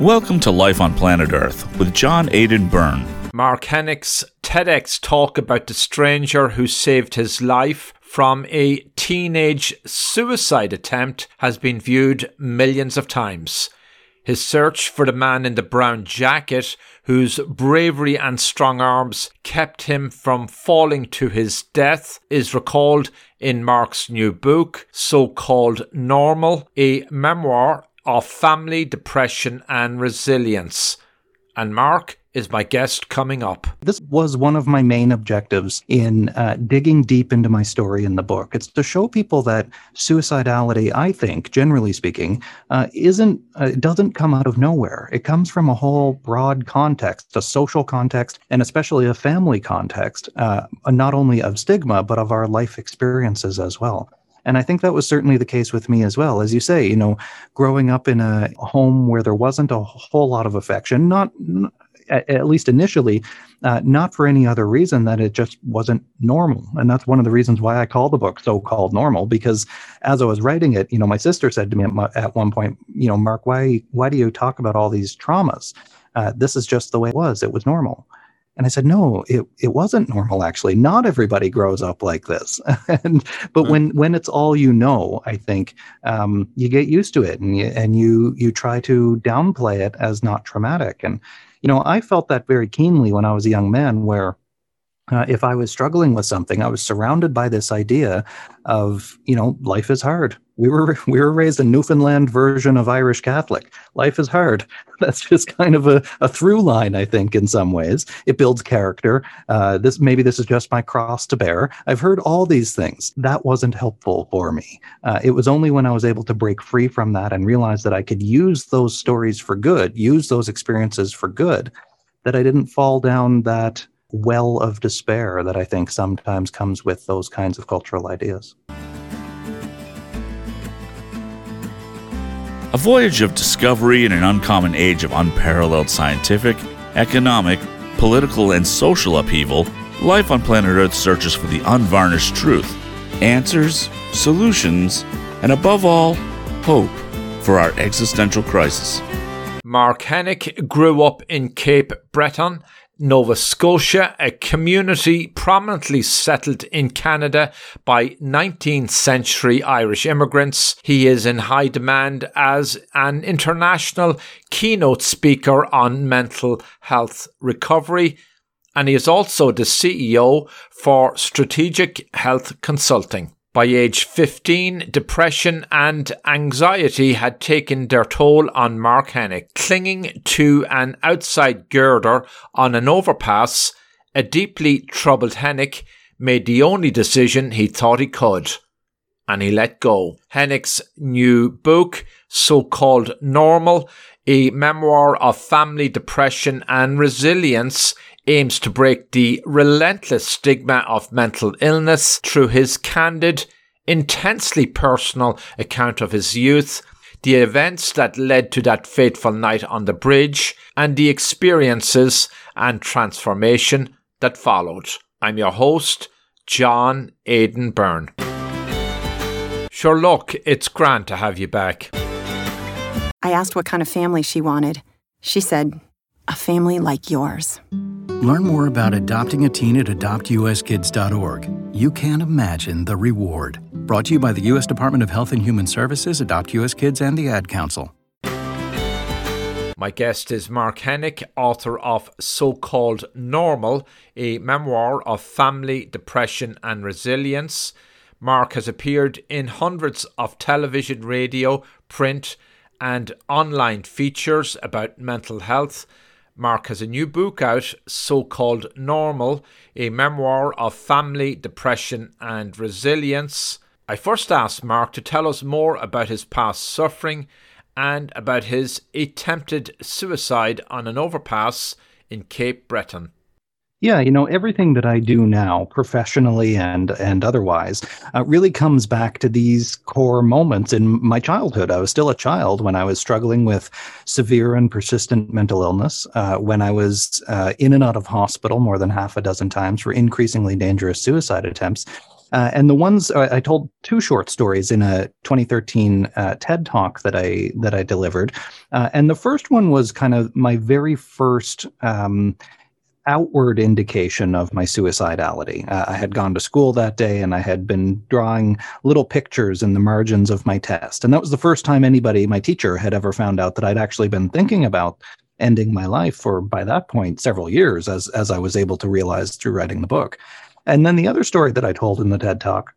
Welcome to Life on Planet Earth with John Aidan Byrne. Mark Henick's TEDx talk about the stranger who saved his life from a teenage suicide attempt has been viewed millions of times. His search for the man in the brown jacket, whose bravery and strong arms kept him from falling to his death, is recalled in Mark's new book, so called Normal, a memoir of family, depression, and resilience. And Mark is my guest coming up. This was one of my main objectives in uh, digging deep into my story in the book. It's to show people that suicidality, I think, generally speaking, uh, isn't uh, doesn't come out of nowhere. It comes from a whole broad context, a social context, and especially a family context, uh, not only of stigma but of our life experiences as well. And I think that was certainly the case with me as well. As you say, you know, growing up in a home where there wasn't a whole lot of affection, not at least initially, uh, not for any other reason that it just wasn't normal. And that's one of the reasons why I call the book so called normal, because as I was writing it, you know, my sister said to me at, my, at one point, you know, Mark, why, why do you talk about all these traumas? Uh, this is just the way it was. It was normal. And I said, no, it, it wasn't normal actually. Not everybody grows up like this. and but mm-hmm. when when it's all you know, I think um, you get used to it and you and you you try to downplay it as not traumatic. And you know, I felt that very keenly when I was a young man, where uh, if I was struggling with something, I was surrounded by this idea of, you know, life is hard. We were we were raised a Newfoundland version of Irish Catholic. Life is hard. That's just kind of a, a through line, I think, in some ways. It builds character. Uh, this maybe this is just my cross to bear. I've heard all these things. That wasn't helpful for me. Uh, it was only when I was able to break free from that and realize that I could use those stories for good, use those experiences for good, that I didn't fall down that well of despair that I think sometimes comes with those kinds of cultural ideas. A voyage of discovery in an uncommon age of unparalleled scientific, economic, political, and social upheaval, life on planet Earth searches for the unvarnished truth, answers, solutions, and above all, hope for our existential crisis. Mark Henick grew up in Cape Breton Nova Scotia, a community prominently settled in Canada by 19th century Irish immigrants. He is in high demand as an international keynote speaker on mental health recovery, and he is also the CEO for Strategic Health Consulting. By age 15, depression and anxiety had taken their toll on Mark Henick. Clinging to an outside girder on an overpass, a deeply troubled Henick made the only decision he thought he could. And he let go. Henick's new book, so called Normal, a memoir of family depression and resilience, aims to break the relentless stigma of mental illness through his candid, intensely personal account of his youth, the events that led to that fateful night on the bridge, and the experiences and transformation that followed. I'm your host, John Aidan Byrne. Sure, look, it's grand to have you back. I asked what kind of family she wanted. She said, a family like yours. Learn more about adopting a teen at adoptuskids.org. You can't imagine the reward. Brought to you by the U.S. Department of Health and Human Services, Adopt U.S. Kids, and the Ad Council. My guest is Mark Henick, author of So Called Normal, a memoir of family, depression, and resilience. Mark has appeared in hundreds of television, radio, print, and online features about mental health Mark has a new book out, so called Normal, a memoir of family, depression, and resilience. I first asked Mark to tell us more about his past suffering and about his attempted suicide on an overpass in Cape Breton. Yeah, you know, everything that I do now, professionally and and otherwise, uh, really comes back to these core moments in my childhood. I was still a child when I was struggling with severe and persistent mental illness, uh, when I was uh, in and out of hospital more than half a dozen times for increasingly dangerous suicide attempts. Uh, and the ones uh, I told two short stories in a 2013 uh, TED talk that I that I delivered, uh, and the first one was kind of my very first um, outward indication of my suicidality. Uh, I had gone to school that day and I had been drawing little pictures in the margins of my test. And that was the first time anybody, my teacher, had ever found out that I'd actually been thinking about ending my life for, by that point, several years, as, as I was able to realize through writing the book. And then the other story that I told in the TED Talk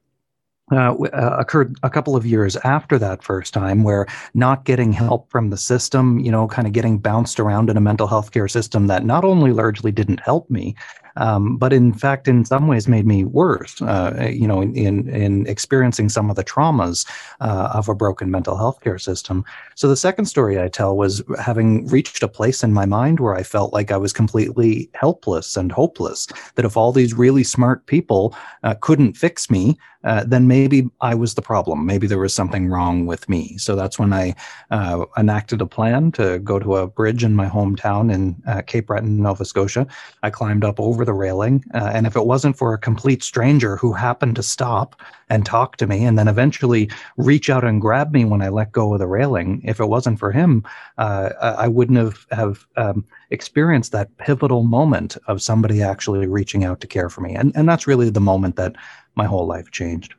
uh, uh, occurred a couple of years after that first time, where not getting help from the system, you know, kind of getting bounced around in a mental health care system that not only largely didn't help me, um, but in fact, in some ways, made me worse. Uh, you know, in, in, in experiencing some of the traumas uh, of a broken mental health care system. So the second story I tell was having reached a place in my mind where I felt like I was completely helpless and hopeless. That if all these really smart people uh, couldn't fix me, uh, then maybe I was the problem. Maybe there was something wrong with me. So that's when I uh, enacted a plan to go to a bridge in my hometown in uh, Cape Breton, Nova Scotia. I climbed up over the railing, uh, and if it wasn't for a complete stranger who happened to stop and talk to me, and then eventually reach out and grab me when I let go of the railing, if it wasn't for him, uh, I wouldn't have have um, experienced that pivotal moment of somebody actually reaching out to care for me. And and that's really the moment that my whole life changed.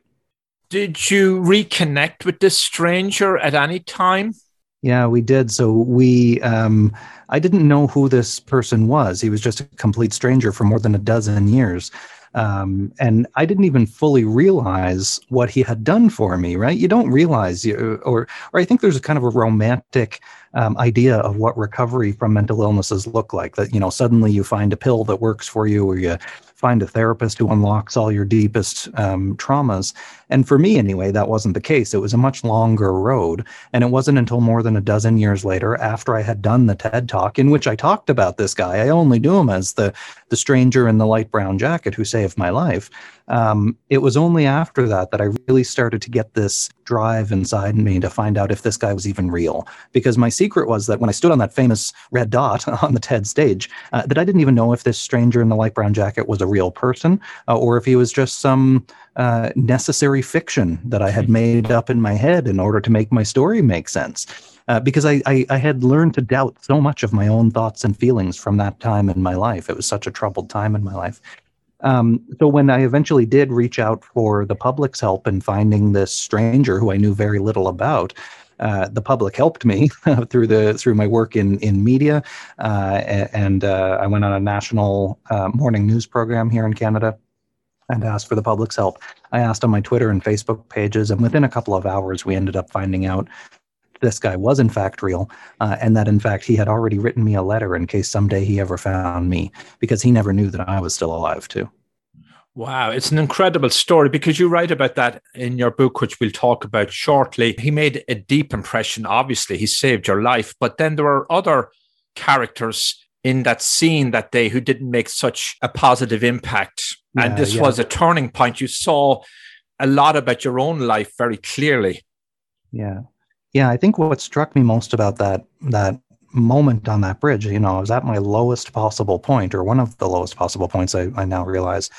Did you reconnect with this stranger at any time? Yeah, we did. So we, um, I didn't know who this person was. He was just a complete stranger for more than a dozen years. Um, and I didn't even fully realize what he had done for me. Right? You don't realize, you, or or I think there's a kind of a romantic um, idea of what recovery from mental illnesses look like. That you know, suddenly you find a pill that works for you, or you find a therapist who unlocks all your deepest um, traumas. And for me, anyway, that wasn't the case. It was a much longer road. And it wasn't until more than a dozen years later, after I had done the TED talk in which I talked about this guy, I only knew him as the, the stranger in the light brown jacket who saved my life. Um, it was only after that that I really started to get this drive inside me to find out if this guy was even real. Because my secret was that when I stood on that famous red dot on the TED stage, uh, that I didn't even know if this stranger in the light brown jacket was a real person uh, or if he was just some uh, necessary fiction that I had hmm. made up in my head in order to make my story make sense. Uh, because I, I, I, had learned to doubt so much of my own thoughts and feelings from that time in my life. It was such a troubled time in my life. Um, so when I eventually did reach out for the public's help in finding this stranger who I knew very little about, uh, the public helped me through the through my work in in media, uh, and uh, I went on a national morning news program here in Canada and asked for the public's help. I asked on my Twitter and Facebook pages, and within a couple of hours, we ended up finding out this guy was in fact real, uh, and that in fact he had already written me a letter in case someday he ever found me, because he never knew that I was still alive too. Wow, it's an incredible story because you write about that in your book, which we'll talk about shortly. He made a deep impression. Obviously, he saved your life, but then there were other characters in that scene that day who didn't make such a positive impact. Yeah, and this yeah. was a turning point. You saw a lot about your own life very clearly. Yeah. Yeah, I think what struck me most about that that moment on that bridge, you know, I was at my lowest possible point, or one of the lowest possible points I, I now realize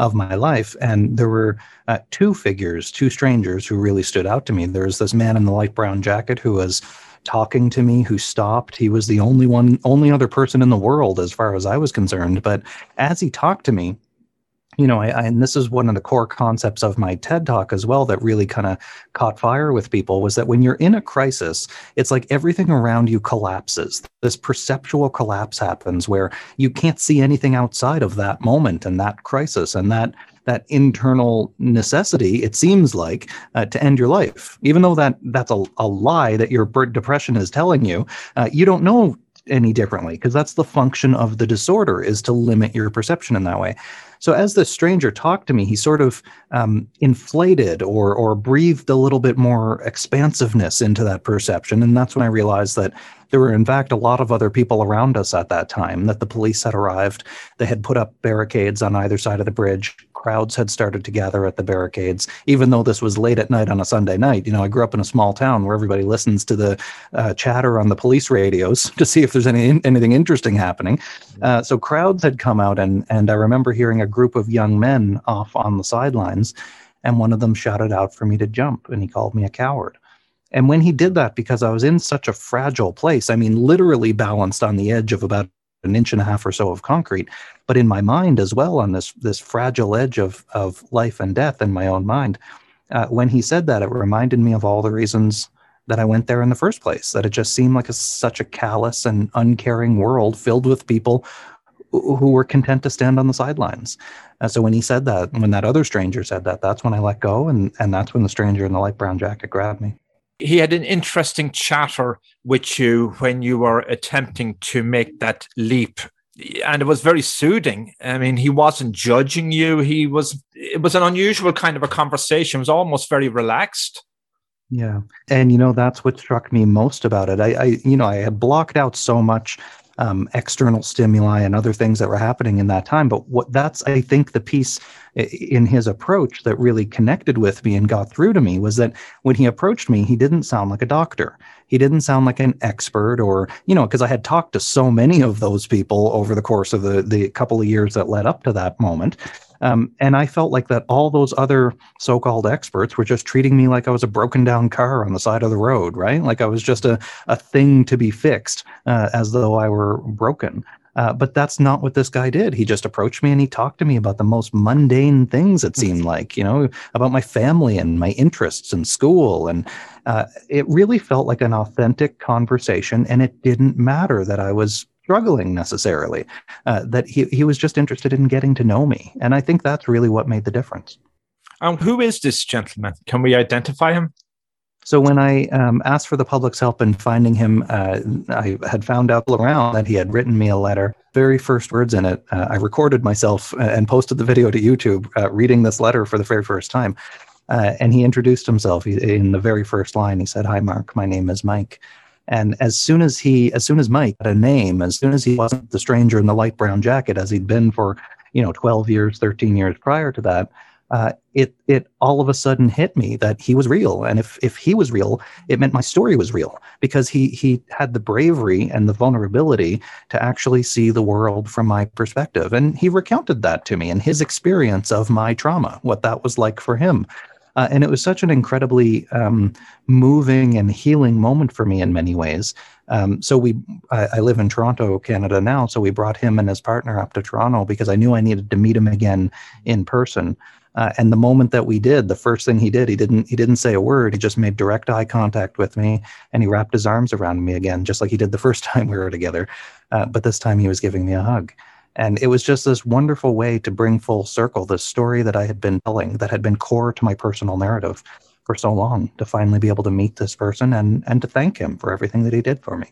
of my life. And there were uh, two figures, two strangers who really stood out to me. There was this man in the light brown jacket who was talking to me, who stopped. He was the only one, only other person in the world, as far as I was concerned. But as he talked to me, you know, I, I, and this is one of the core concepts of my TED talk as well that really kind of caught fire with people was that when you're in a crisis, it's like everything around you collapses. This perceptual collapse happens where you can't see anything outside of that moment and that crisis and that that internal necessity it seems like uh, to end your life even though that that's a, a lie that your depression is telling you uh, you don't know any differently because that's the function of the disorder is to limit your perception in that way so as the stranger talked to me, he sort of um, inflated or or breathed a little bit more expansiveness into that perception, and that's when I realized that there were in fact a lot of other people around us at that time. That the police had arrived, they had put up barricades on either side of the bridge. Crowds had started to gather at the barricades, even though this was late at night on a Sunday night. You know, I grew up in a small town where everybody listens to the uh, chatter on the police radios to see if there's any anything interesting happening. Uh, so crowds had come out, and and I remember hearing a group of young men off on the sidelines. and one of them shouted out for me to jump, and he called me a coward. And when he did that, because I was in such a fragile place, I mean, literally balanced on the edge of about an inch and a half or so of concrete, but in my mind as well, on this this fragile edge of of life and death in my own mind. Uh, when he said that, it reminded me of all the reasons that I went there in the first place. That it just seemed like a, such a callous and uncaring world filled with people who were content to stand on the sidelines. And so when he said that, when that other stranger said that, that's when I let go, and and that's when the stranger in the light brown jacket grabbed me he had an interesting chatter with you when you were attempting to make that leap. And it was very soothing. I mean he wasn't judging you. He was it was an unusual kind of a conversation. It was almost very relaxed. Yeah. And you know that's what struck me most about it. I, I you know i had blocked out so much um, external stimuli and other things that were happening in that time. But what that's, I think, the piece in his approach that really connected with me and got through to me was that when he approached me, he didn't sound like a doctor. He didn't sound like an expert or, you know, because I had talked to so many of those people over the course of the, the couple of years that led up to that moment. Um, and I felt like that all those other so called experts were just treating me like I was a broken down car on the side of the road, right? Like I was just a, a thing to be fixed uh, as though I were broken. Uh, but that's not what this guy did. He just approached me and he talked to me about the most mundane things, it seemed like, you know, about my family and my interests and school. And uh, it really felt like an authentic conversation. And it didn't matter that I was struggling necessarily, uh, that he, he was just interested in getting to know me. And I think that's really what made the difference. Um, who is this gentleman? Can we identify him? So when I um, asked for the public's help in finding him, uh, I had found out around that he had written me a letter. Very first words in it, uh, I recorded myself uh, and posted the video to YouTube uh, reading this letter for the very first time. Uh, and he introduced himself he, in the very first line. He said, "Hi, Mark. My name is Mike." And as soon as he, as soon as Mike had a name, as soon as he wasn't the stranger in the light brown jacket as he'd been for, you know, 12 years, 13 years prior to that, uh, it it all of a sudden hit me that he was real, and if if he was real, it meant my story was real because he he had the bravery and the vulnerability to actually see the world from my perspective, and he recounted that to me and his experience of my trauma, what that was like for him, uh, and it was such an incredibly um, moving and healing moment for me in many ways. Um, so we, I, I, live in Toronto, Canada now. So we brought him and his partner up to Toronto because I knew I needed to meet him again in person. Uh, and the moment that we did, the first thing he did, he didn't he didn't say a word. He just made direct eye contact with me, and he wrapped his arms around me again, just like he did the first time we were together. Uh, but this time he was giving me a hug. And it was just this wonderful way to bring full circle the story that I had been telling that had been core to my personal narrative for so long to finally be able to meet this person and, and to thank him for everything that he did for me.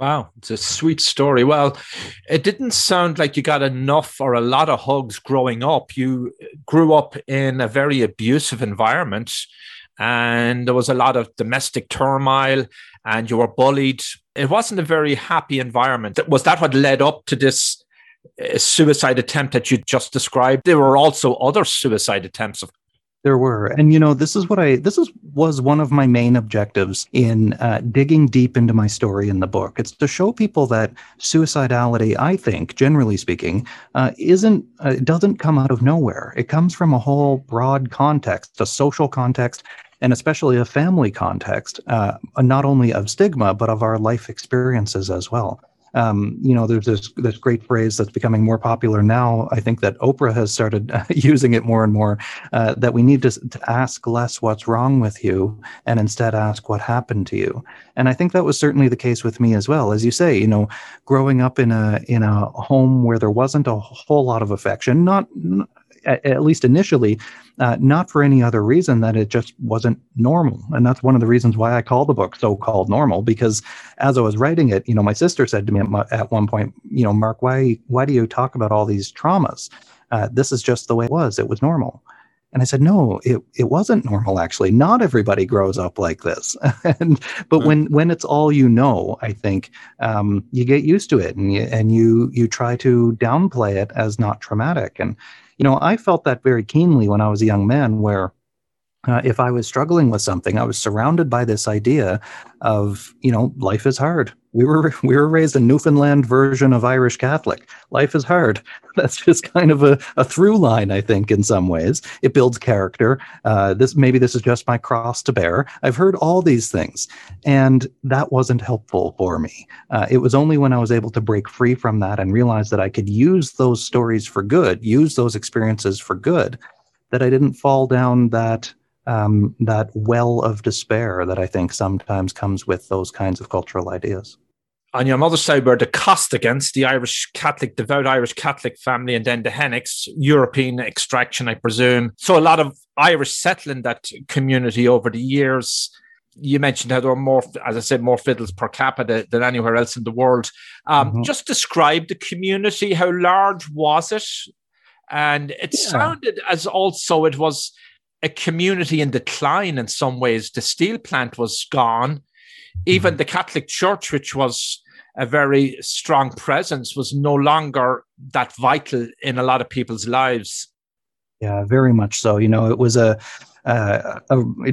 Wow, it's a sweet story. Well, it didn't sound like you got enough or a lot of hugs growing up. You grew up in a very abusive environment and there was a lot of domestic turmoil and you were bullied. It wasn't a very happy environment. Was that what led up to this suicide attempt that you just described, there were also other suicide attempts. of There were, and you know, this is what I this is was one of my main objectives in uh, digging deep into my story in the book. It's to show people that suicidality, I think, generally speaking, uh, isn't uh, doesn't come out of nowhere. It comes from a whole broad context, a social context, and especially a family context, uh, not only of stigma but of our life experiences as well um, you know, there's this this great phrase that's becoming more popular now. I think that Oprah has started using it more and more. Uh, that we need to, to ask less what's wrong with you and instead ask what happened to you. And I think that was certainly the case with me as well. As you say, you know, growing up in a in a home where there wasn't a whole lot of affection, not at, at least initially, uh, not for any other reason that it just wasn't normal. And that's one of the reasons why I call the book so called normal, because as I was writing it, you know, my sister said to me at, my, at one point, you know, Mark, why, why do you talk about all these traumas? Uh, this is just the way it was. It was normal. And I said, no, it, it wasn't normal actually. Not everybody grows up like this. and but mm when when it's all you know, I think um, you get used to it and you and you you try to downplay it as not traumatic. And you know, I felt that very keenly when I was a young man, where uh, if I was struggling with something, I was surrounded by this idea of, you know, life is hard. We were we were raised a Newfoundland version of Irish Catholic. Life is hard. That's just kind of a, a through line, I think, in some ways. It builds character. Uh, this maybe this is just my cross to bear. I've heard all these things, and that wasn't helpful for me. Uh, it was only when I was able to break free from that and realize that I could use those stories for good, use those experiences for good, that I didn't fall down that um, that well of despair that I think sometimes comes with those kinds of cultural ideas. On your mother's side were the Costigans, the Irish Catholic, devout Irish Catholic family, and then the Henicks, European extraction, I presume. So a lot of Irish settling that community over the years. You mentioned how there were more, as I said, more fiddles per capita than anywhere else in the world. Um, mm-hmm. Just describe the community. How large was it? And it yeah. sounded as also it was a community in decline in some ways. The steel plant was gone. Even mm-hmm. the Catholic Church, which was a very strong presence, was no longer that vital in a lot of people's lives. Yeah, very much so. You know, it was a uh,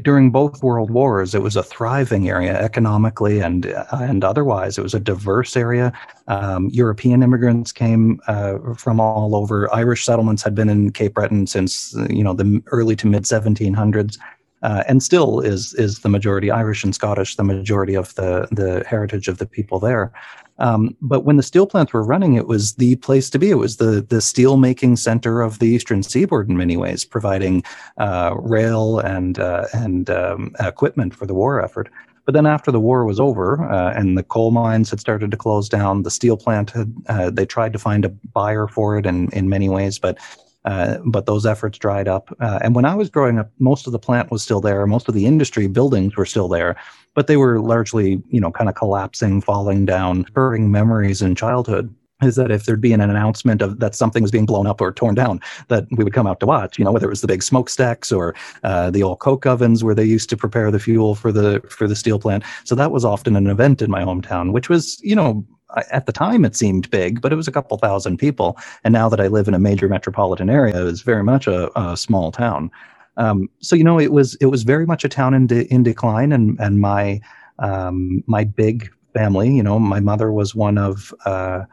during both world wars, it was a thriving area economically and and otherwise. It was a diverse area. Um, European immigrants came uh, from all over. Irish settlements had been in Cape Breton since you know the early to mid 1700s. Uh, and still is is the majority Irish and Scottish, the majority of the the heritage of the people there. Um, but when the steel plants were running, it was the place to be. It was the the steel making center of the eastern seaboard in many ways, providing uh, rail and uh, and um, equipment for the war effort. But then after the war was over uh, and the coal mines had started to close down, the steel plant had uh, they tried to find a buyer for it in in many ways, but uh, but those efforts dried up. Uh, and when I was growing up, most of the plant was still there. Most of the industry buildings were still there, but they were largely, you know, kind of collapsing, falling down, spurring memories in childhood. Is that if there'd be an announcement of that something was being blown up or torn down, that we would come out to watch, you know, whether it was the big smokestacks or uh, the old coke ovens where they used to prepare the fuel for the for the steel plant. So that was often an event in my hometown, which was, you know, at the time it seemed big, but it was a couple thousand people. And now that I live in a major metropolitan area, it's very much a, a small town. Um, so you know, it was it was very much a town in de- in decline, and and my um, my big family. You know, my mother was one of uh,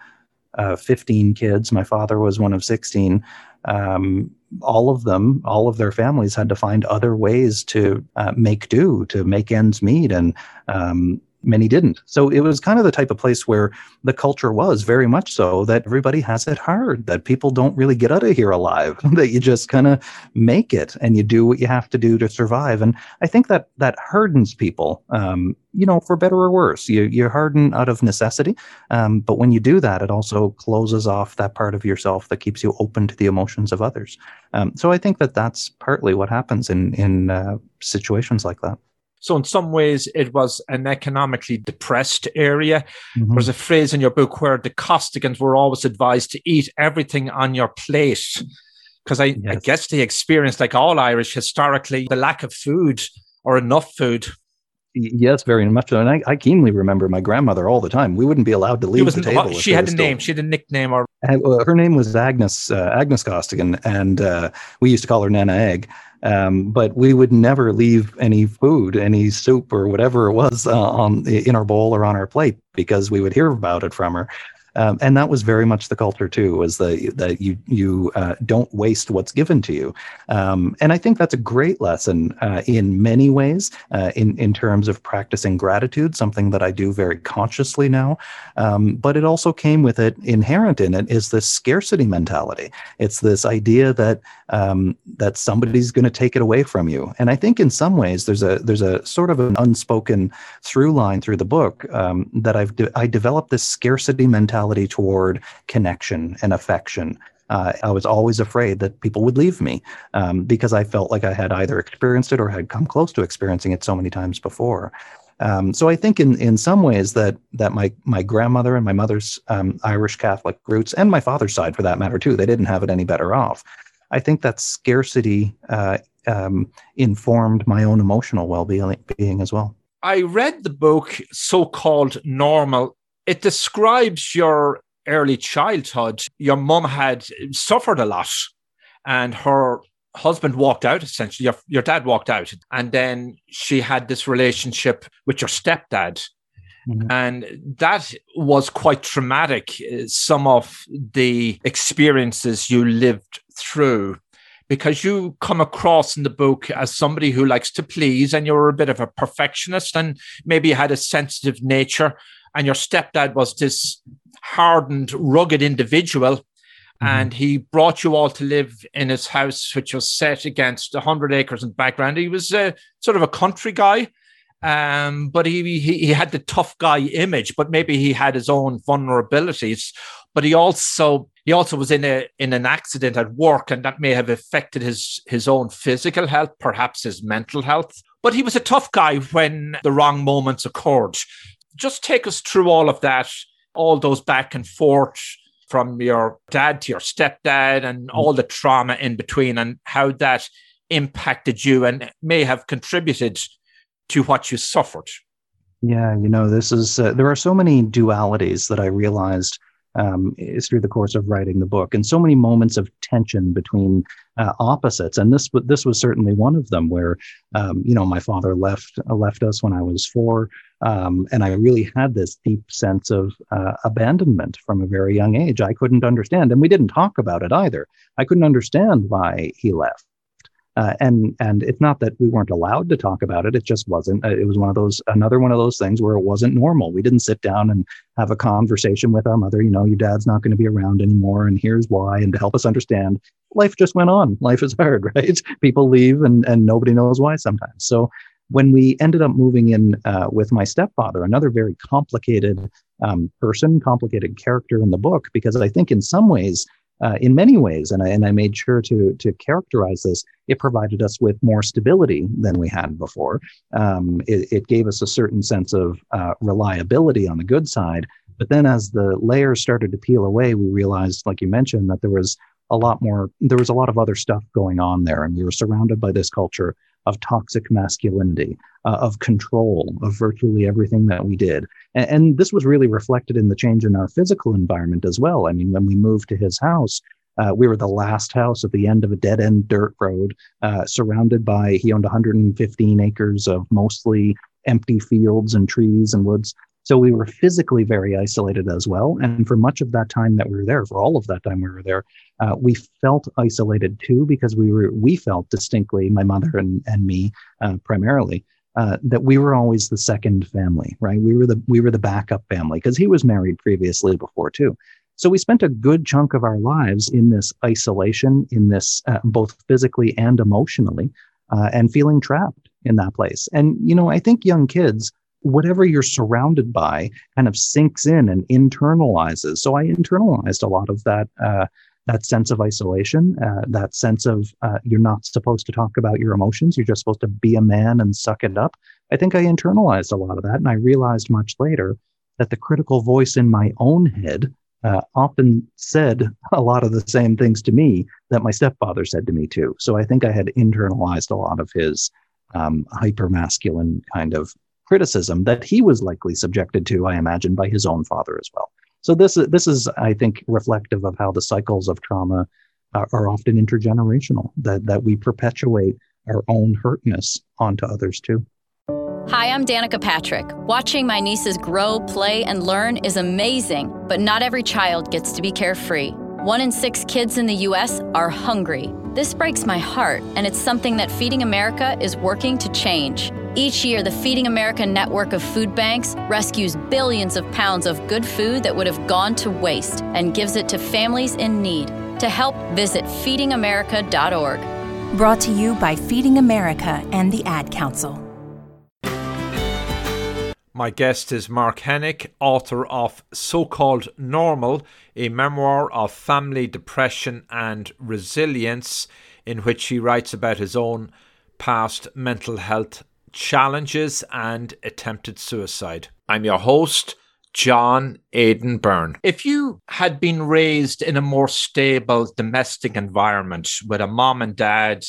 uh, 15 kids. My father was one of 16. Um, all of them, all of their families had to find other ways to uh, make do, to make ends meet, and um, many didn't. So it was kind of the type of place where the culture was very much so that everybody has it hard, that people don't really get out of here alive, that you just kind of make it and you do what you have to do to survive. And I think that that hardens people, um, you know, for better or worse. You you harden out of necessity, um, but when you do that, it also closes off that part of yourself that keeps you open to the emotions of others. Um, so I think that that's partly what happens in in uh, situations like that. So in some ways, it was an economically depressed area. Mm-hmm. There's a phrase in your book where the Costigans were always advised to eat everything on your plate. Because I, yes. I guess they experienced, like all Irish historically, the lack of food or enough food. Yes, very much so. And I, I, keenly remember my grandmother all the time. We wouldn't be allowed to leave the table. She had a name. She had a nickname, or uh, her name was Agnes uh, Agnes Costigan, and uh, we used to call her Nana Egg. Um, but we would never leave any food, any soup or whatever it was uh, on in our bowl or on our plate because we would hear about it from her. Um, and that was very much the culture too, was the that you you uh, don't waste what's given to you. Um, and I think that's a great lesson uh, in many ways, uh, in in terms of practicing gratitude, something that I do very consciously now. Um, but it also came with it inherent in it is this scarcity mentality. It's this idea that um, that somebody's going to take it away from you. And I think in some ways there's a there's a sort of an unspoken through line through the book um, that I've de- I developed this scarcity mentality mentality toward connection and affection. Uh, I was always afraid that people would leave me um, because I felt like I had either experienced it or had come close to experiencing it so many times before. Um, so I think in in some ways that that my my grandmother and my mother's um, Irish Catholic roots and my father's side for that matter too, they didn't have it any better off. I think that scarcity uh, um, informed my own emotional well being as well. I read the book so called Normal it describes your early childhood. Your mum had suffered a lot, and her husband walked out, essentially, your, your dad walked out, and then she had this relationship with your stepdad. Mm-hmm. And that was quite traumatic, uh, some of the experiences you lived through because you come across in the book as somebody who likes to please and you're a bit of a perfectionist and maybe had a sensitive nature and your stepdad was this hardened rugged individual mm-hmm. and he brought you all to live in his house which was set against 100 acres in background he was a, sort of a country guy um, but he, he he had the tough guy image but maybe he had his own vulnerabilities but he also he also was in a in an accident at work, and that may have affected his his own physical health, perhaps his mental health. But he was a tough guy when the wrong moments occurred. Just take us through all of that, all those back and forth from your dad to your stepdad, and all the trauma in between, and how that impacted you and may have contributed to what you suffered. Yeah, you know, this is uh, there are so many dualities that I realized um, is through the course of writing the book, and so many moments of tension between uh, opposites. And this this was certainly one of them, where um, you know my father left uh, left us when I was four, um, and I really had this deep sense of uh, abandonment from a very young age. I couldn't understand, and we didn't talk about it either. I couldn't understand why he left. Uh, and and it's not that we weren't allowed to talk about it. It just wasn't. Uh, it was one of those another one of those things where it wasn't normal. We didn't sit down and have a conversation with our mother. You know, your dad's not going to be around anymore, and here's why, and to help us understand. Life just went on. Life is hard, right? People leave, and and nobody knows why sometimes. So when we ended up moving in uh, with my stepfather, another very complicated um, person, complicated character in the book, because I think in some ways uh, in many ways, and I, and I made sure to, to characterize this, it provided us with more stability than we had before. Um, it, it, gave us a certain sense of uh, reliability on the good side. But then as the layers started to peel away, we realized, like you mentioned, that there was a lot more, there was a lot of other stuff going on there. And we were surrounded by this culture of toxic masculinity, uh, of control of virtually everything that we did. And, and, this was really reflected in the change in our physical environment as well. I mean, when we moved to his house, uh, we were the last house at the end of a dead end dirt road, uh, surrounded by, he owned 115 acres of mostly empty fields and trees and woods. So we were physically very isolated as well. And for much of that time that we were there, for all of that time we were there, uh, we felt isolated too because we were we felt distinctly, my mother and and me uh, primarily, uh, that we were always the second family, right? We were the we were the backup family because he was married previously before too. So we spent a good chunk of our lives in this isolation, in this uh, both physically and emotionally, uh, and feeling trapped in that place. And you know, I think young kids whatever you're surrounded by kind of sinks in and internalizes. So I internalized a lot of that uh, that sense of isolation, uh, that sense of uh, you're not supposed to talk about your emotions. You're just supposed to be a man and suck it up. I think I internalized a lot of that, and I realized much later that the critical voice in my own head uh, often said a lot of the same things to me that my stepfather said to me too. So I think I had internalized a lot of his um, hyper masculine kind of criticism that he was likely subjected to, I imagine, by his own father as well. So this is this is, I think, reflective of how the cycles of trauma are, are often intergenerational. That that we perpetuate our own hurtness onto others too. Hi, I'm Danica Patrick. Watching my nieces grow, play, and learn is amazing, but not every child gets to be carefree. One in six kids in the U.S. are hungry. This breaks my heart, and it's something that Feeding America is working to change. Each year, the Feeding America network of food banks rescues billions of pounds of good food that would have gone to waste and gives it to families in need. To help, visit feedingamerica.org. Brought to you by Feeding America and the Ad Council. My guest is Mark Henick, author of So Called Normal, a memoir of family depression and resilience, in which he writes about his own past mental health challenges, and attempted suicide. I'm your host, John Aidan Byrne. If you had been raised in a more stable domestic environment with a mom and dad,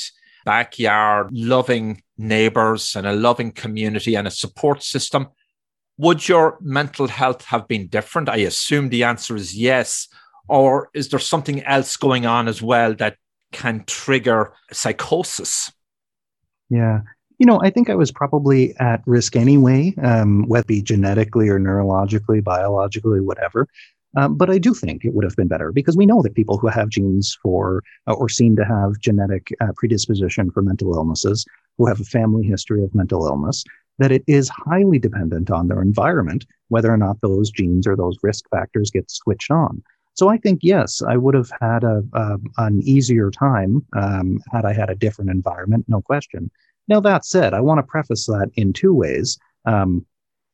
backyard, loving neighbors, and a loving community and a support system, would your mental health have been different? I assume the answer is yes. Or is there something else going on as well that can trigger psychosis. Yeah. You know, I think I was probably at risk anyway, um, whether it be genetically or neurologically, biologically, whatever. Um, but I do think it would have been better because we know that people who have genes for uh, or seem to have genetic uh, predisposition for mental illnesses, who have a family history of mental illness, that it is highly dependent on their environment whether or not those genes or those risk factors get switched on. So I think yes, I would have had a, a an easier time um, had I had a different environment, no question. Now that said, I want to preface that in two ways. Um,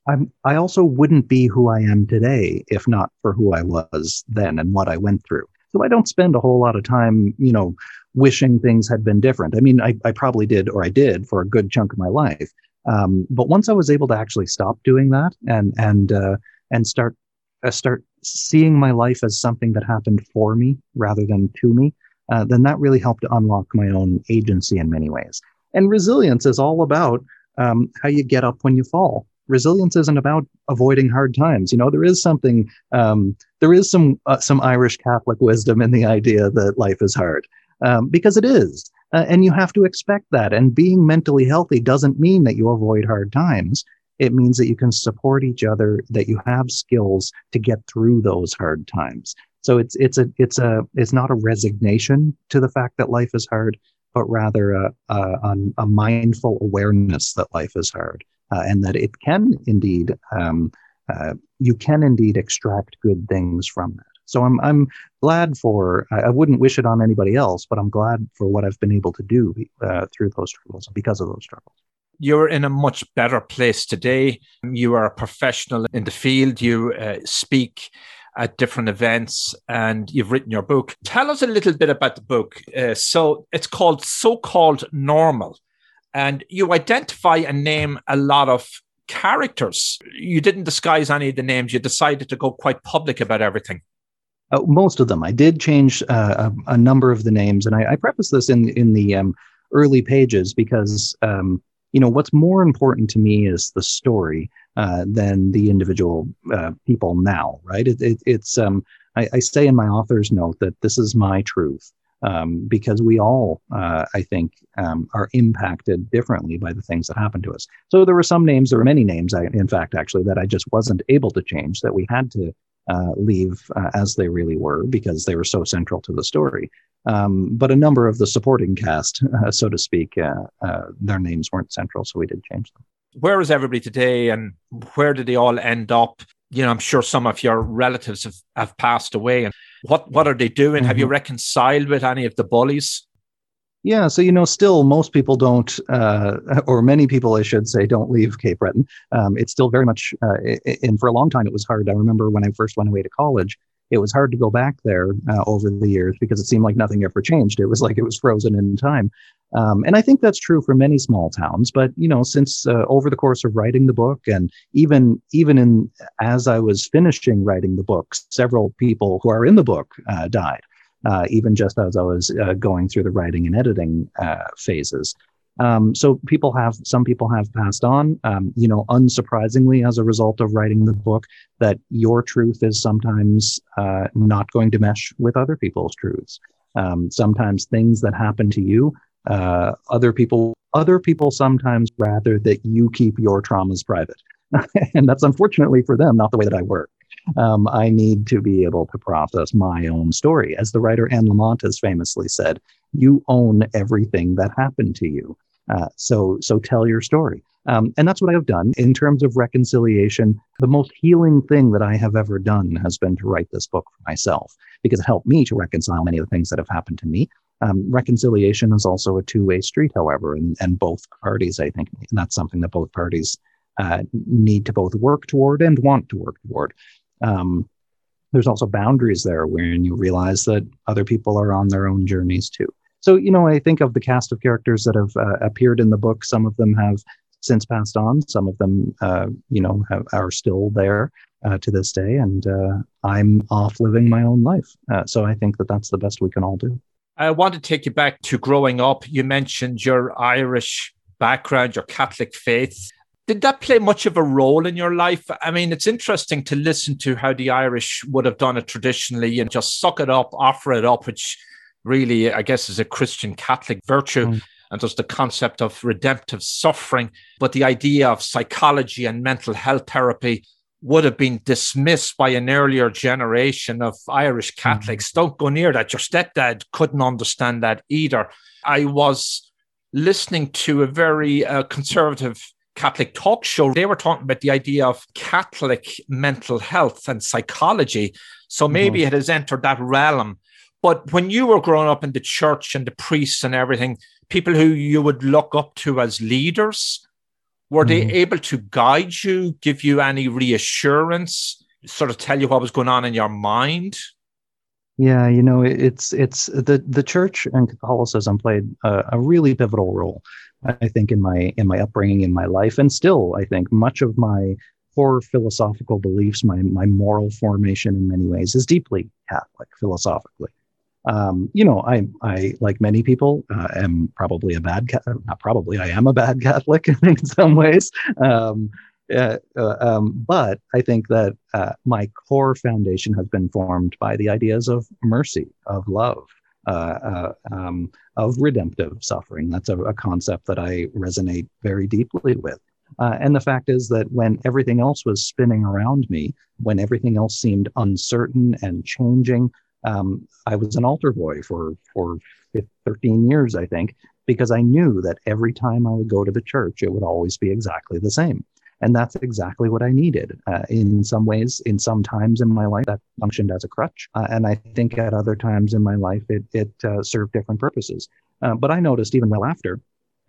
I'm, I also wouldn't be who I am today if not for who I was then and what I went through. So I don't spend a whole lot of time, you know, wishing things had been different. I mean, I, I probably did, or I did for a good chunk of my life. Um, but once I was able to actually stop doing that and and uh, and start uh, start seeing my life as something that happened for me rather than to me, uh, then that really helped unlock my own agency in many ways. And resilience is all about um, how you get up when you fall. Resilience isn't about avoiding hard times. You know, there is something, um, there is some uh, some Irish Catholic wisdom in the idea that life is hard um, because it is, uh, and you have to expect that. And being mentally healthy doesn't mean that you avoid hard times. It means that you can support each other, that you have skills to get through those hard times. So it's it's a it's a it's not a resignation to the fact that life is hard, but rather a, a, a mindful awareness that life is hard uh, and that it can indeed, um, uh, you can indeed extract good things from that. So I'm, I'm glad for, I, I, wouldn't wish it on anybody else, but I'm glad for what I've been able to do uh, through those struggles because of those struggles you're in a much better place today. You are a professional in the field. You uh, speak at different events and you've written your book. Tell us a little bit about the book. Uh, so it's called So Called Normal, and you identify and name a lot of characters. You didn't disguise any of the names, you decided to go quite public about everything. Uh, most of them. I did change uh, a, a, number of the names, and I, I preface this in in the um, early pages because um, you know what's more important to me is the story uh, than the individual uh, people now, right? It, it, it's um, I, I, say in my author's note that this is my truth um, because we all, uh, I think, um, are impacted differently by the things that happen to us. So there were some names, there were many names, I, in fact, actually, that I just wasn't able to change that we had to uh, leave uh, as they really were because they were so central to the story. Um, but a number of the supporting cast, uh, so to speak, uh, uh, their names weren't central, so we did change them where is everybody today and where did they all end up? You know, I'm sure some of your relatives have, have passed away. And what, what are they doing? Mm-hmm. Have you mm-hmm. reconciled with any of the bullies? Yeah, so you know, still most people don't, uh, or many people, I should say, don't leave Cape Breton. Um, it's still very much, uh, and for a long time, it was hard. I remember when I first went away to college, it was hard to go back there uh, over the years because it seemed like nothing ever changed. It was like it was frozen in time. Um, and I think that's true for many small towns. But you know, since uh, over the course of writing the book, and even even in as I was finishing writing the book, several people who are in the book uh, died. Uh, even just as I was uh, going through the writing and editing uh, phases. Um, so people have, some people have passed on, um, you know, unsurprisingly as a result of writing the book, that your truth is sometimes uh, not going to mesh with other people's truths. Um, sometimes things that happen to you, uh, other people, other people sometimes rather that you keep your traumas private. and that's unfortunately for them, not the way that I work. Um, I need to be able to process my own story. As the writer Anne Lamott has famously said, you own everything that happened to you. Uh, so, so tell your story. Um, and that's what I've done in terms of reconciliation. The most healing thing that I have ever done has been to write this book for myself because it helped me to reconcile many of the things that have happened to me. Um, reconciliation is also a two-way street, however, and, and both parties, I think, and that's something that both parties uh, need to both work toward and want to work toward. Um, there's also boundaries there when you realize that other people are on their own journeys too. So, you know, I think of the cast of characters that have uh, appeared in the book. Some of them have since passed on. Some of them, uh, you know, have, are still there uh, to this day. And uh, I'm off living my own life. Uh, so I think that that's the best we can all do. I want to take you back to growing up. You mentioned your Irish background, your Catholic faith. Did that play much of a role in your life? I mean, it's interesting to listen to how the Irish would have done it traditionally and just suck it up, offer it up, which really, I guess, is a Christian Catholic virtue. Mm. And there's the concept of redemptive suffering. But the idea of psychology and mental health therapy would have been dismissed by an earlier generation of Irish mm-hmm. Catholics. Mm. Don't go near that. Your stepdad couldn't understand that either. I was listening to a very uh, conservative Catholic talk show. They were talking about the idea of Catholic mental health and psychology. So maybe mm-hmm. it has entered that realm. But when you were growing up in the church and the priests and everything, people who you would look up to as leaders, were mm-hmm. they able to guide you, give you any reassurance, sort of tell you what was going on in your mind? Yeah, you know, it's it's the the church and Catholicism played a, a, really pivotal role, I think, in my in my upbringing, in my life, and still, I think, much of my core philosophical beliefs, my my moral formation, in many ways, is deeply Catholic philosophically. Um, you know, I I like many people uh, am probably a bad not probably I am a bad Catholic in some ways. Um, uh, uh, um, but I think that uh, my core foundation has been formed by the ideas of mercy, of love, uh, uh, um, of redemptive suffering. That's a, a, concept that I resonate very deeply with. And the fact is that when everything else was spinning around me, when everything else seemed uncertain and changing, um, I was an altar boy for for 13 years, I think, because I knew that every time I would go to the church, it would always be exactly the same. And that's exactly what I needed. Uh, in some ways, in some times in my life, that functioned as a crutch. Uh, and I think at other times in my life, it, it uh, served different purposes. Uh, but I noticed even well after,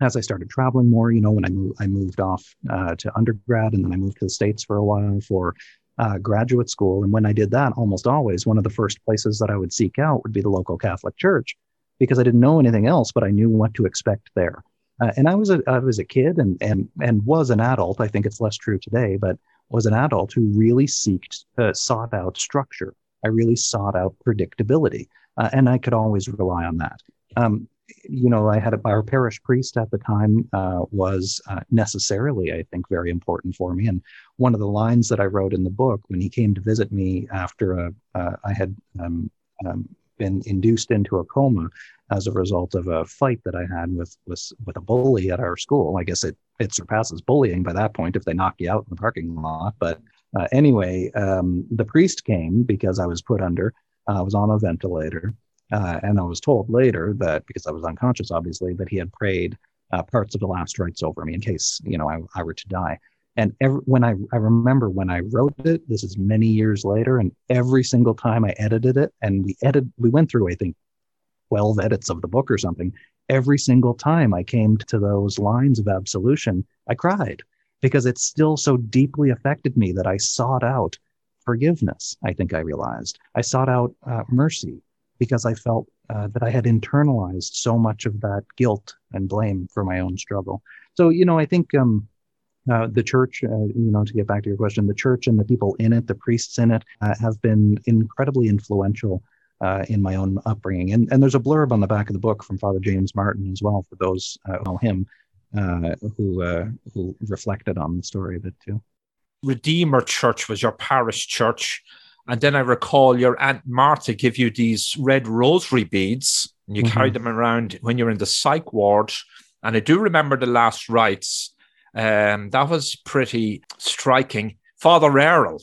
as I started traveling more, you know, when I, moved, I moved off uh, to undergrad and then I moved to the States for a while for uh, graduate school. And when I did that, almost always one of the first places that I would seek out would be the local Catholic church because I didn't know anything else, but I knew what to expect there. Uh, and I was a I was a kid and and and was an adult. I think it's less true today, but was an adult who really seeked uh, sought out structure. I really sought out predictability, uh, and I could always rely on that. Um, you know, I had a, our parish priest at the time uh, was uh, necessarily, I think, very important for me. And one of the lines that I wrote in the book when he came to visit me after a, uh, I had um, um, been induced into a coma as a result of a fight that I had with with with a bully at our school. I guess it it surpasses bullying by that point if they knock you out in the parking lot. But uh, anyway, um, the priest came because I was put under. Uh, I was on a ventilator, uh, and I was told later that because I was unconscious, obviously, that he had prayed uh, parts of the last rites over me in case you know I, I were to die. And every, when I, I remember when I wrote it, this is many years later, and every single time I edited it, and we edited, we went through, I think, 12 edits of the book or something. Every single time I came to those lines of absolution, I cried because it still so deeply affected me that I sought out forgiveness. I think I realized I sought out uh, mercy because I felt uh, that I had internalized so much of that guilt and blame for my own struggle. So, you know, I think um, uh, the church, uh, you know, to get back to your question, the church and the people in it, the priests in it, uh, have been incredibly influential uh, in my own upbringing. And, and there's a blurb on the back of the book from Father James Martin as well for those uh, who know him, who who reflected on the story of it too. Redeemer Church was your parish church. And then I recall your Aunt Martha give you these red rosary beads, and you mm-hmm. carried them around when you're in the psych ward. And I do remember the last rites um, that was pretty striking. Father Errol,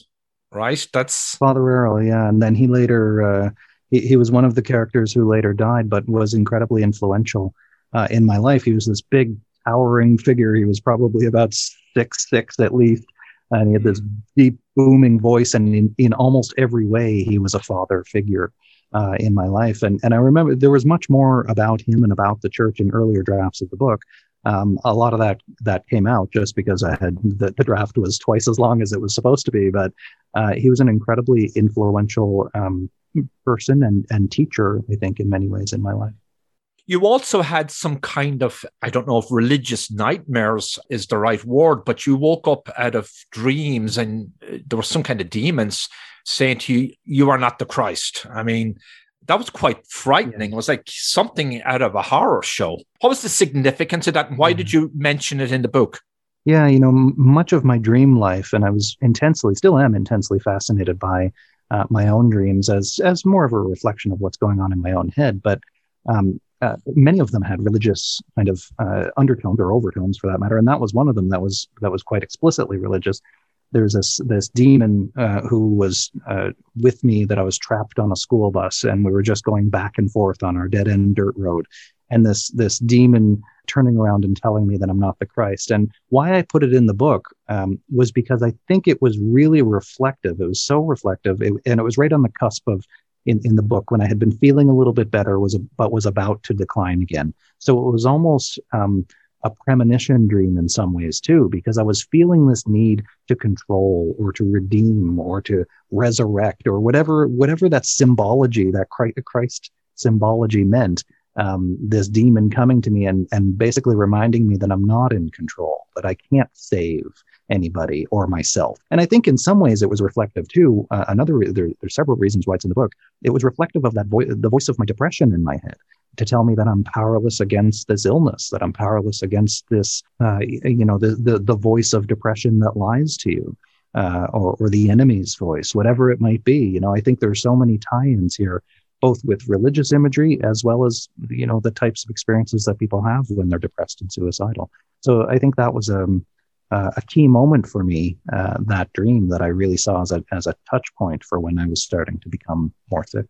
right? That's Father Errol, yeah. And then he later, uh, he, he was one of the characters who later died, but was incredibly influential uh, in my life. He was this big, towering figure. He was probably about six six at least, and he had this deep, booming voice. And in, in almost every way, he was a father figure. Uh, in my life. And and I remember there was much more about him and about the church in earlier drafts of the book. Um, a lot of that that came out just because I had the, the, draft was twice as long as it was supposed to be. But uh, he was an incredibly influential um, person and and teacher, I think, in many ways in my life. You also had some kind of, I don't know if religious nightmares is the right word, but you woke up out of dreams and uh, there were some kind of demons saying to you, You are not the Christ. I mean, that was quite frightening. It was like something out of a horror show. What was the significance of that, and why did mm. you mention it in the book? Yeah, you know, much of my dream life, and I was intensely, still am intensely fascinated by uh, my own dreams as as more of a reflection of what's going on in my own head. But Um, uh, many of them had religious kind of uh, undertones or overtones, for that matter, and that was one of them that was that was quite explicitly religious. There's this this demon uh, who was uh, with me that I was trapped on a school bus, and we were just going back and forth on our dead end dirt road, and this this demon turning around and telling me that I'm not the Christ. And why I put it in the book um, was because I think it was really reflective. It was so reflective, it, and it was right on the cusp of in, in the book when I had been feeling a little bit better, was but was about to decline again. So it was almost um, a premonition dream in some ways too, because I was feeling this need to control or to redeem or to resurrect or whatever whatever that symbology that Christ symbology meant. Um, this demon coming to me and and basically reminding me that I'm not in control, that I can't save, anybody or myself. And I think in some ways it was reflective too. Uh, another, there, there's several reasons why it's in the book. It was reflective of that voice, the voice of my depression in my head to tell me that I'm powerless against this illness, that I'm powerless against this, uh, you know, the, the, the voice of depression that lies to you. Uh, or, or the enemy's voice, whatever it might be. You know, I think there are so many tie-ins here both with religious imagery as well as you know the types of experiences that people have when they're depressed and suicidal so i think that was um, uh, a key moment for me, uh, that dream that I really saw as a, as a touch point for when I was starting to become more sick.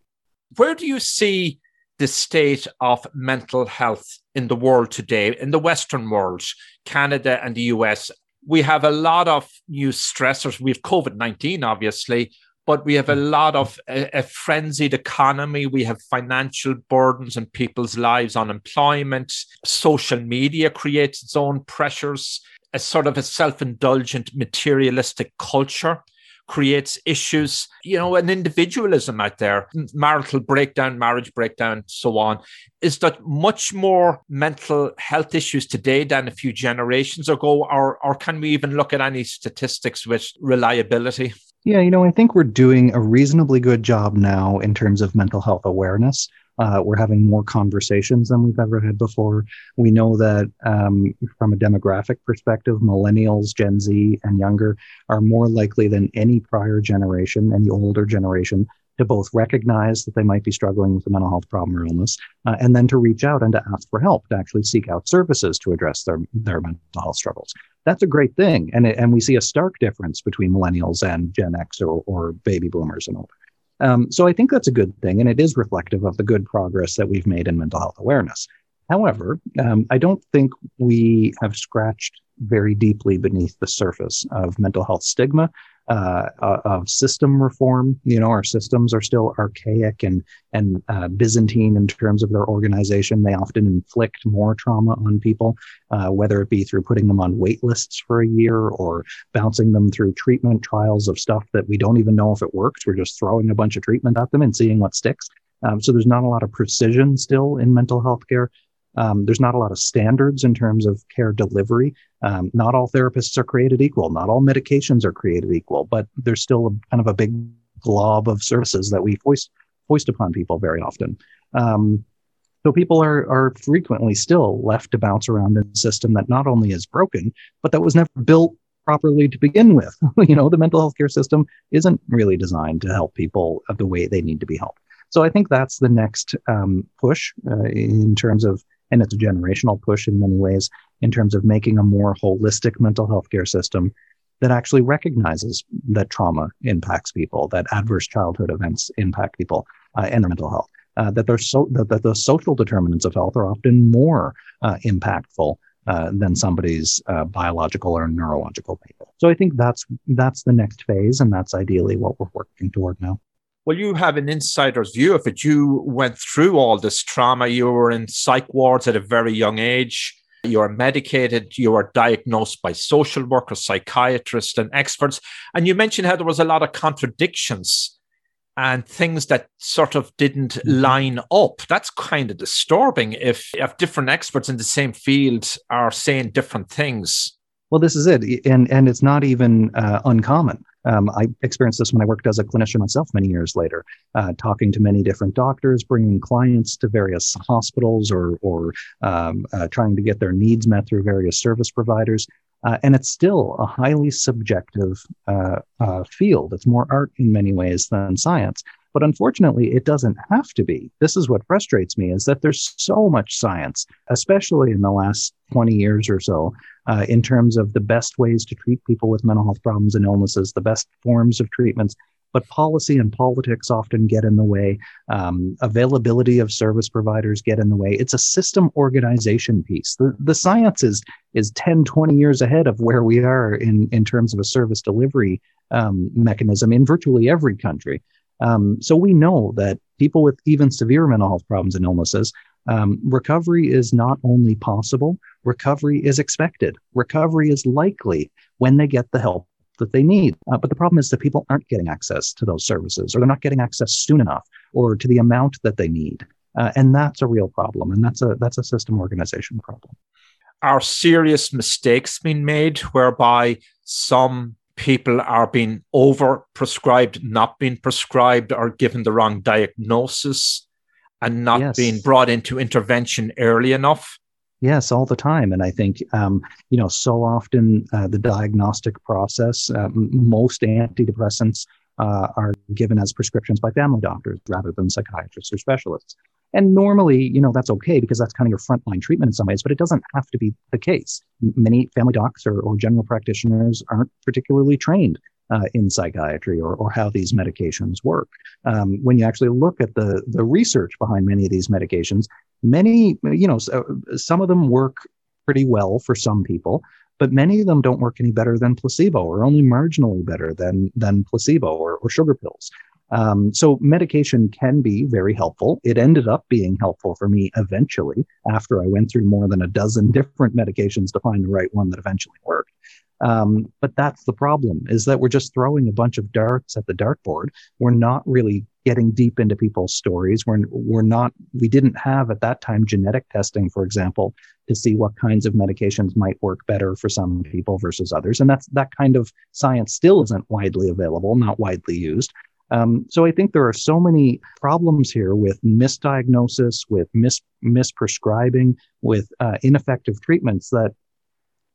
Where do you see the state of mental health in the world today, in the Western world, Canada and the US? We have a lot of new stressors. We have COVID 19, obviously, but we have a lot of a, a, frenzied economy. We have financial burdens in people's lives, unemployment. Social media creates its own pressures a sort of a self-indulgent materialistic culture creates issues, you know, an individualism out there, marital breakdown, marriage breakdown, so on. Is that much more mental health issues today than a few generations ago? Or, or can we even look at any statistics with reliability? Yeah, you know, I think we're doing a reasonably good job now in terms of mental health awareness. Uh, we're having more conversations than we've ever had before. We know that um, from a demographic perspective, millennials, Gen Z, and younger are more likely than any prior generation, any older generation, to both recognize that they might be struggling with a mental health problem or illness, uh, and then to reach out and to ask for help, to actually seek out services to address their, their mental health struggles. That's a great thing. And, and we see a stark difference between millennials and Gen X or, or baby boomers and older. Um, so I think that's a good thing, and it is reflective of the good progress that we've made in mental health awareness. However, um, I don't think we have scratched very deeply beneath the surface of mental health stigma uh, uh, of system reform. You know, our systems are still archaic and and uh, Byzantine in terms of their organization. They often inflict more trauma on people, uh, whether it be through putting them on wait lists for a year or bouncing them through treatment trials of stuff that we don't even know if it works. We're just throwing a bunch of treatment at them and seeing what sticks. Um, so there's not a lot of precision still in mental health care. Um, there's not a lot of standards in terms of care delivery. Um, not all therapists are created equal. Not all medications are created equal, but there's still a, kind of a big glob of services that we foist, foist upon people very often. Um, so people are, are frequently still left to bounce around in a system that not only is broken, but that was never built properly to begin with. you know, the mental health care system isn't really designed to help people the way they need to be helped. So I think that's the next um, push uh, in terms of and it's a generational push in many ways in terms of making a more holistic mental health care system that actually recognizes that trauma impacts people, that adverse childhood events impact people uh, and their mental health, uh, that, so, that, that, the social determinants of health are often more uh, impactful uh, than somebody's uh, biological or neurological people. So I think that's that's the next phase, and that's ideally what we're working toward now. Well, you have an insider's view of it. You went through all this trauma. You were in psych wards at a very young age. You are medicated. You are diagnosed by social workers, psychiatrists, and experts. And you mentioned how there was a lot of contradictions and things that sort of didn't mm-hmm. line up. That's kind of disturbing if, if different experts in the same field are saying different things. Well, this is it, and and it's not even uh, uncommon. Um, I experienced this when I worked as a clinician myself many years later, uh, talking to many different doctors, bringing clients to various hospitals or, or um, uh, trying to get their needs met through various service providers. Uh, and it's still a highly subjective uh, uh, field. It's more art in many ways than science. But unfortunately, it doesn't have to be. This is what frustrates me is that there's so much science, especially in the last 20 years or so, uh, in terms of the best ways to treat people with mental health problems and illnesses, the best forms of treatments. But policy and politics often get in the way. Um, availability of service providers get in the way. It's a system organization piece. The, the science is, is 10, 20 years ahead of where we are in, in terms of a service delivery um, mechanism in virtually every country. Um, so we know that people with even severe mental health problems and illnesses, um, recovery is not only possible, recovery is expected. Recovery is likely when they get the help that they need. Uh, but the problem is that people aren't getting access to those services, or they're not getting access soon enough, or to the amount that they need. Uh, and that's a real problem, and that's a that's a system organization problem. Are serious mistakes being made whereby some people are being over prescribed, not being prescribed, or given the wrong diagnosis, and not yes. being brought into intervention early enough? Yes, all the time. And I think, um, you know, so often uh, the diagnostic process, uh, most antidepressants uh, are given as prescriptions by family doctors rather than psychiatrists or specialists. And normally, you know, that's okay because that's kind of your frontline treatment in some ways, but it doesn't have to be the case. Many family docs or, or general practitioners aren't particularly trained uh, in psychiatry or, or how these medications work. Um, when you actually look at the, the research behind many of these medications, many, you know, some of them work pretty well for some people, but many of them don't work any better than placebo or only marginally better than, than placebo or, or sugar pills. Um, so medication can be very helpful. It ended up being helpful for me eventually after I went through more than a dozen different medications to find the right one that eventually worked. Um, but that's the problem is that we're just throwing a bunch of darts at the dartboard. We're not really getting deep into people's stories. We're, we're not, we didn't have at that time genetic testing, for example, to see what kinds of medications might work better for some people versus others. And that's that kind of science still isn't widely available, not widely used. Um, so I think there are so many problems here with misdiagnosis, with mis- misprescribing, with uh, ineffective treatments that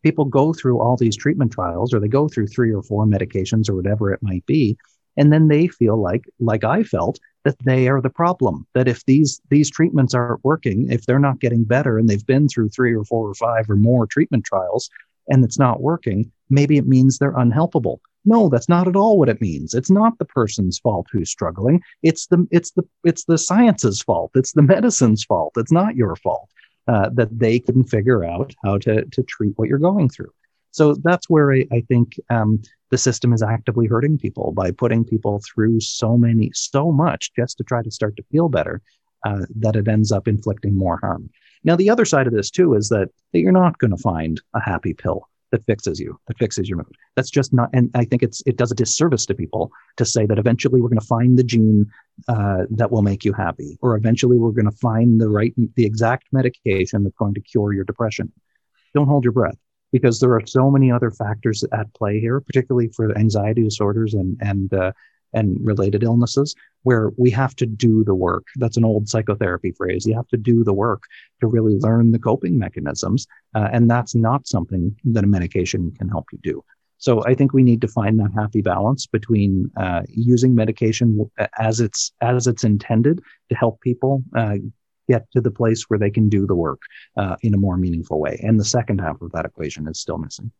people go through all these treatment trials or they go through three or four medications or whatever it might be. And then they feel like, like I felt, that they are the problem. That if these these treatments aren't working, if they're not getting better, and they've been through three or four or five or more treatment trials, and it's not working, maybe it means they're unhelpable. No, that's not at all what it means. It's not the person's fault who's struggling. It's the it's the it's the science's fault. It's the medicine's fault. It's not your fault uh, that they couldn't figure out how to to treat what you're going through. So that's where I, I think um, the system is actively hurting people by putting people through so many so much just to try to start to feel better uh, that it ends up inflicting more harm. Now the other side of this too is that, that you're not going to find a happy pill that fixes you, that fixes your mood. That's just not, and I think it's it does a disservice to people to say that eventually we're going to find the gene uh, that will make you happy, or eventually we're going to find the right, the exact medication that's going to cure your depression. Don't hold your breath because there are so many other factors at play here, particularly for anxiety disorders and and uh, and related illnesses where we have to do the work. That's an old psychotherapy phrase. You have to do the work to really learn the coping mechanisms. Uh, and that's not something that a medication can help you do. So I think we need to find that happy balance between uh, using medication as it's as it's intended to help people uh, get to the place where they can do the work uh, in a more meaningful way. And the second half of that equation is still missing.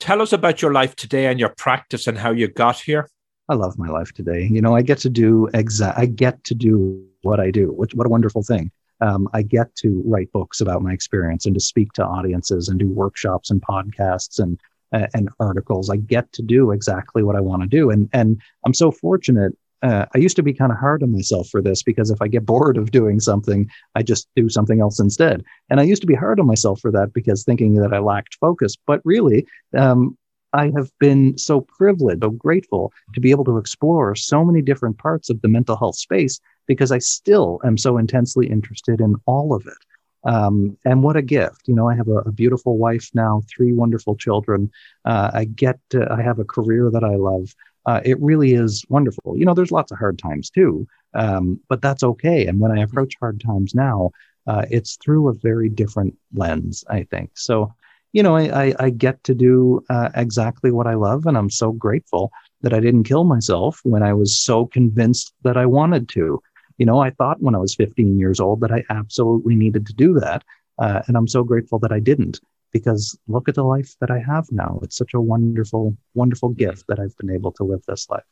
Tell us about your life today and your practice and how you got here. I love my life today. You know, I get to do exact. I get to do what I do. Which what a wonderful thing. Um, I get to write books about my experience and to speak to audiences and do workshops and podcasts and uh, and articles. I get to do exactly what I want to do, and and I'm so fortunate. Uh, I used to be kind of hard on myself for this because if I get bored of doing something, I just do something else instead. And I used to be hard on myself for that because thinking that I lacked focus. But really, um, I have been so privileged, so grateful to be able to explore so many different parts of the mental health space because I still am so intensely interested in all of it. Um, and what a gift. You know, I have a, a beautiful wife now, three wonderful children. Uh, I get, to, I have a career that I love. Uh, it really is wonderful. You know, there's lots of hard times too, um, but that's okay. And when I approach hard times now, uh, it's through a very different lens, I think. So you know, I, I, I get to do uh, exactly what I love, and I'm so grateful that I didn't kill myself when I was so convinced that I wanted to. You know, I thought when I was 15 years old that I absolutely needed to do that. Uh, and I'm so grateful that I didn't because look at the life that I have now. It's such a wonderful, wonderful gift that I've been able to live this life.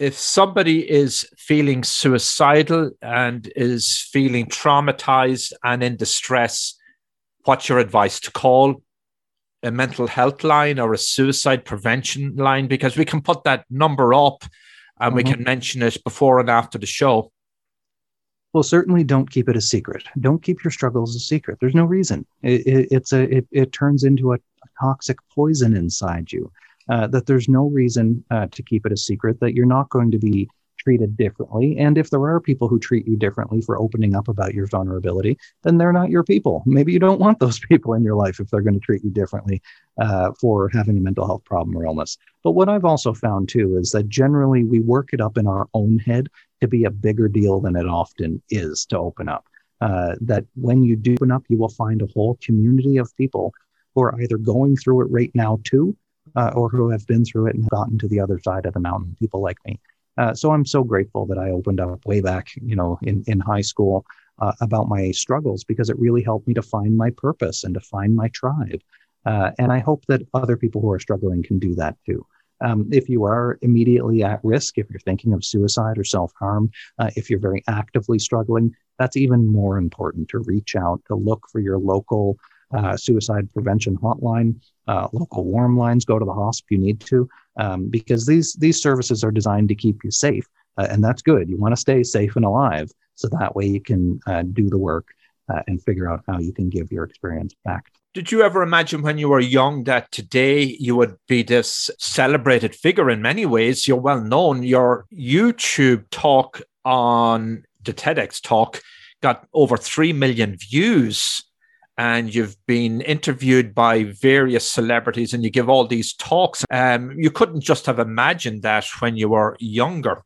If somebody is feeling suicidal and is feeling traumatized and in distress, what's your advice to call a mental health line or a suicide prevention line? Because we can put that number up and mm-hmm. we can mention it before and after the show. Well, certainly don't keep it a secret. Don't keep your struggles a secret. There's no reason. It, it it's a it, it turns into a, a toxic poison inside you. Uh, that there's no reason uh, to keep it a secret. That you're not going to be treated differently. And if there are people who treat you differently for opening up about your vulnerability, then they're not your people. Maybe you don't want those people in your life if they're going to treat you differently uh, for having a mental health problem or illness. But what I've also found too is that generally we work it up in our own head to be a bigger deal than it often is to open up. Uh, that when you do open up, you will find a whole community of people who are either going through it right now too, uh, or who have been through it and gotten to the other side of the mountain. People like me. Uh, so I'm so grateful that I opened up way back, you know, in in high school uh, about my struggles because it really helped me to find my purpose and to find my tribe. Uh, and I hope that other people who are struggling can do that too. Um, if you are immediately at risk, if you're thinking of suicide or self harm, uh, if you're very actively struggling, that's even more important to reach out, to look for your local uh, suicide prevention hotline, uh, local warm lines, go to the hospital if you need to, um, because these, these services are designed to keep you safe. Uh, and that's good. You want to stay safe and alive so that way you can uh, do the work uh, and figure out how you can give your experience back did you ever imagine when you were young that today you would be this celebrated figure in many ways? You're well known. Your YouTube talk on the TEDx talk got over 3 million views and you've been interviewed by various celebrities and you give all these talks. Um, you couldn't just have imagined that when you were younger.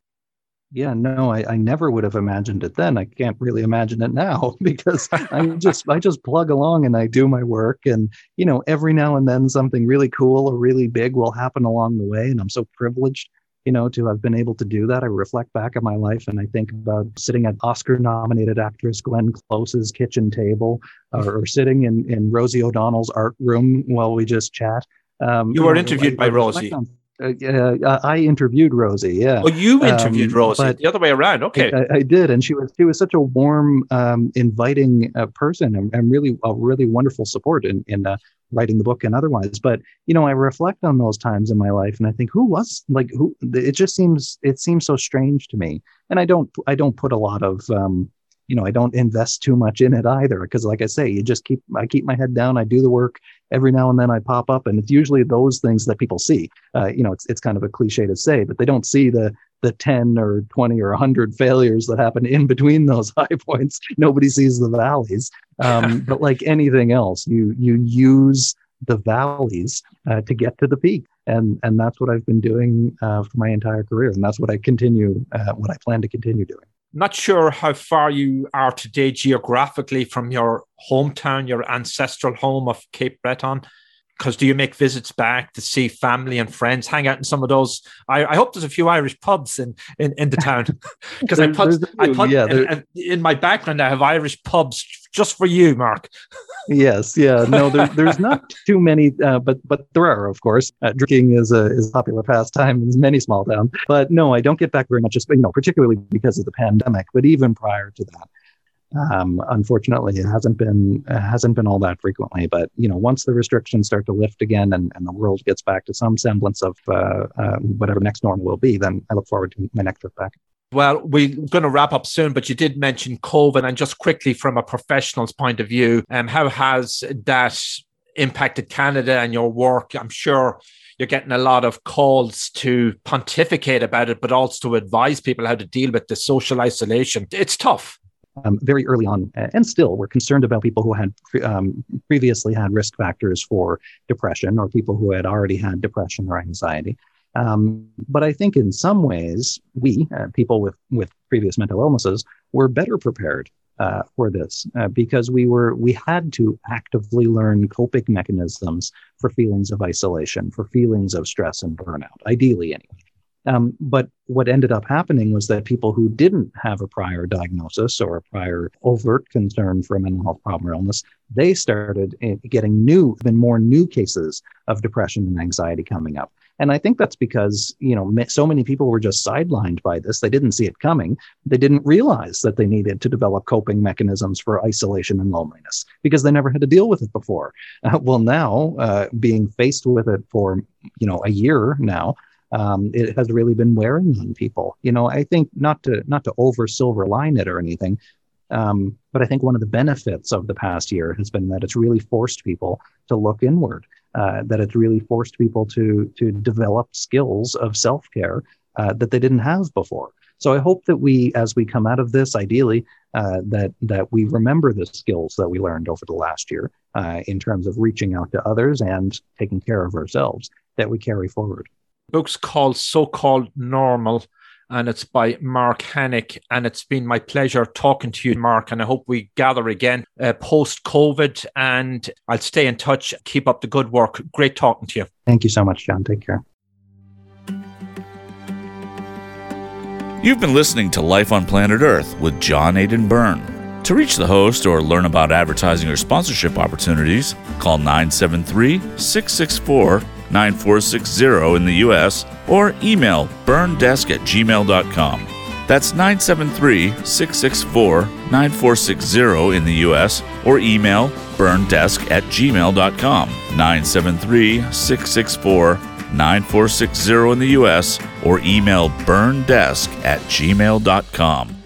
Yeah no I, I never would have imagined it then. I can't really imagine it now because i just i just plug along and i do my work. And you know every now and then something really cool or really big will happen along the way and i'm so privileged you know to have been able to do that. I reflect back on my life and i think about sitting at oscar nominated actress glenn close's kitchen table or, or sitting in, in rosie o'donnell's art room while we just chat. Um, you were interviewed I, by I rosie. on, uh, uh, I interviewed Rosie. Yeah. Oh, you interviewed um, Rosie. The other way around. Okay. I, I, did, and she was she was such a warm, um, inviting uh, person, and, and, really a really wonderful support in in uh, writing the book and otherwise. But you know, I reflect on those times in my life, and I think, who was like who? It just seems it seems so strange to me, and I don't I don't put a lot of um, you know, I don't invest too much in it either. Because like I say, you just keep, I keep my head down. I do the work every now and then I pop up and it's usually those things that people see, uh, you know, it's, it's kind of a cliche to say, but they don't see the, the 10 or 20 or 100 failures that happen in between those high points. Nobody sees the valleys. Um, but like anything else, you, you use the valleys uh, to get to the peak. And, and that's what I've been doing uh, for my entire career. And that's what I continue, uh, what I plan to continue doing not sure how far you are today geographically from your hometown, your ancestral home of Cape Breton. Because do you make visits back to see family and friends, hang out in some of those? I, I hope there's a few Irish pubs in, in, in the town. Because I put, I put yeah, in, in my background, I have Irish pubs just for you, Mark. yes, yeah, no, there, there's not too many, uh, but but there are, of course. Uh, drinking is a is a popular pastime in many small towns. But no, I don't get back very much, you know, particularly because of the pandemic. But even prior to that, um, unfortunately, it hasn't been uh, hasn't been all that frequently. But you know, once the restrictions start to lift again and, and the world gets back to some semblance of uh, uh, whatever next normal will be, then I look forward to my next trip back. Well, we're going to wrap up soon, but you did mention COVID, and just quickly from a professional's point of view, um, how has that impacted Canada and your work? I'm sure you're getting a lot of calls to pontificate about it, but also to advise people how to deal with the social isolation. It's tough. Um, very early on, and still, we're concerned about people who had um, previously had risk factors for depression or people who had already had depression or anxiety. Um, but I think in some ways, we, uh, people with, with previous mental illnesses, were better prepared uh, for this uh, because we were we had to actively learn coping mechanisms for feelings of isolation, for feelings of stress and burnout. Ideally, anyway. Um, but what ended up happening was that people who didn't have a prior diagnosis or a prior overt concern for a mental health problem or illness, they started eh, getting new, even more new cases of depression and anxiety coming up. And I think that's because, you know, so many people were just sidelined by this. They didn't see it coming. They didn't realize that they needed to develop coping mechanisms for isolation and loneliness because they never had to deal with it before. Uh, well, now, uh, being faced with it for, you know, a year now, um, it has really been wearing on people. You know, I think not to not to over silver line it or anything, um, but I think one of the benefits of the past year has been that it's really forced people to look inward. Uh, that it's really forced people to to develop skills of self care uh, that they didn't have before. So I hope that we, as we come out of this, ideally, uh, that that we remember the skills that we learned over the last year uh, in terms of reaching out to others and taking care of ourselves. That we carry forward book's called So Called Normal, and it's by Mark Henick. And it's been my pleasure talking to you, Mark. And I hope we gather again uh, post COVID. And I'll stay in touch. Keep up the good work. Great talking to you. Thank you so much, John. Take care. You've been listening to Life on Planet Earth with John Aidan Byrne. To reach the host or learn about advertising or sponsorship opportunities, call 973 664 9460 in the US or email byrnedesk at gmail.com. That's 973 664 9460 in the US or email byrnedesk at gmail.com. 973 664 9460 in the US or email byrnedesk at gmail.com.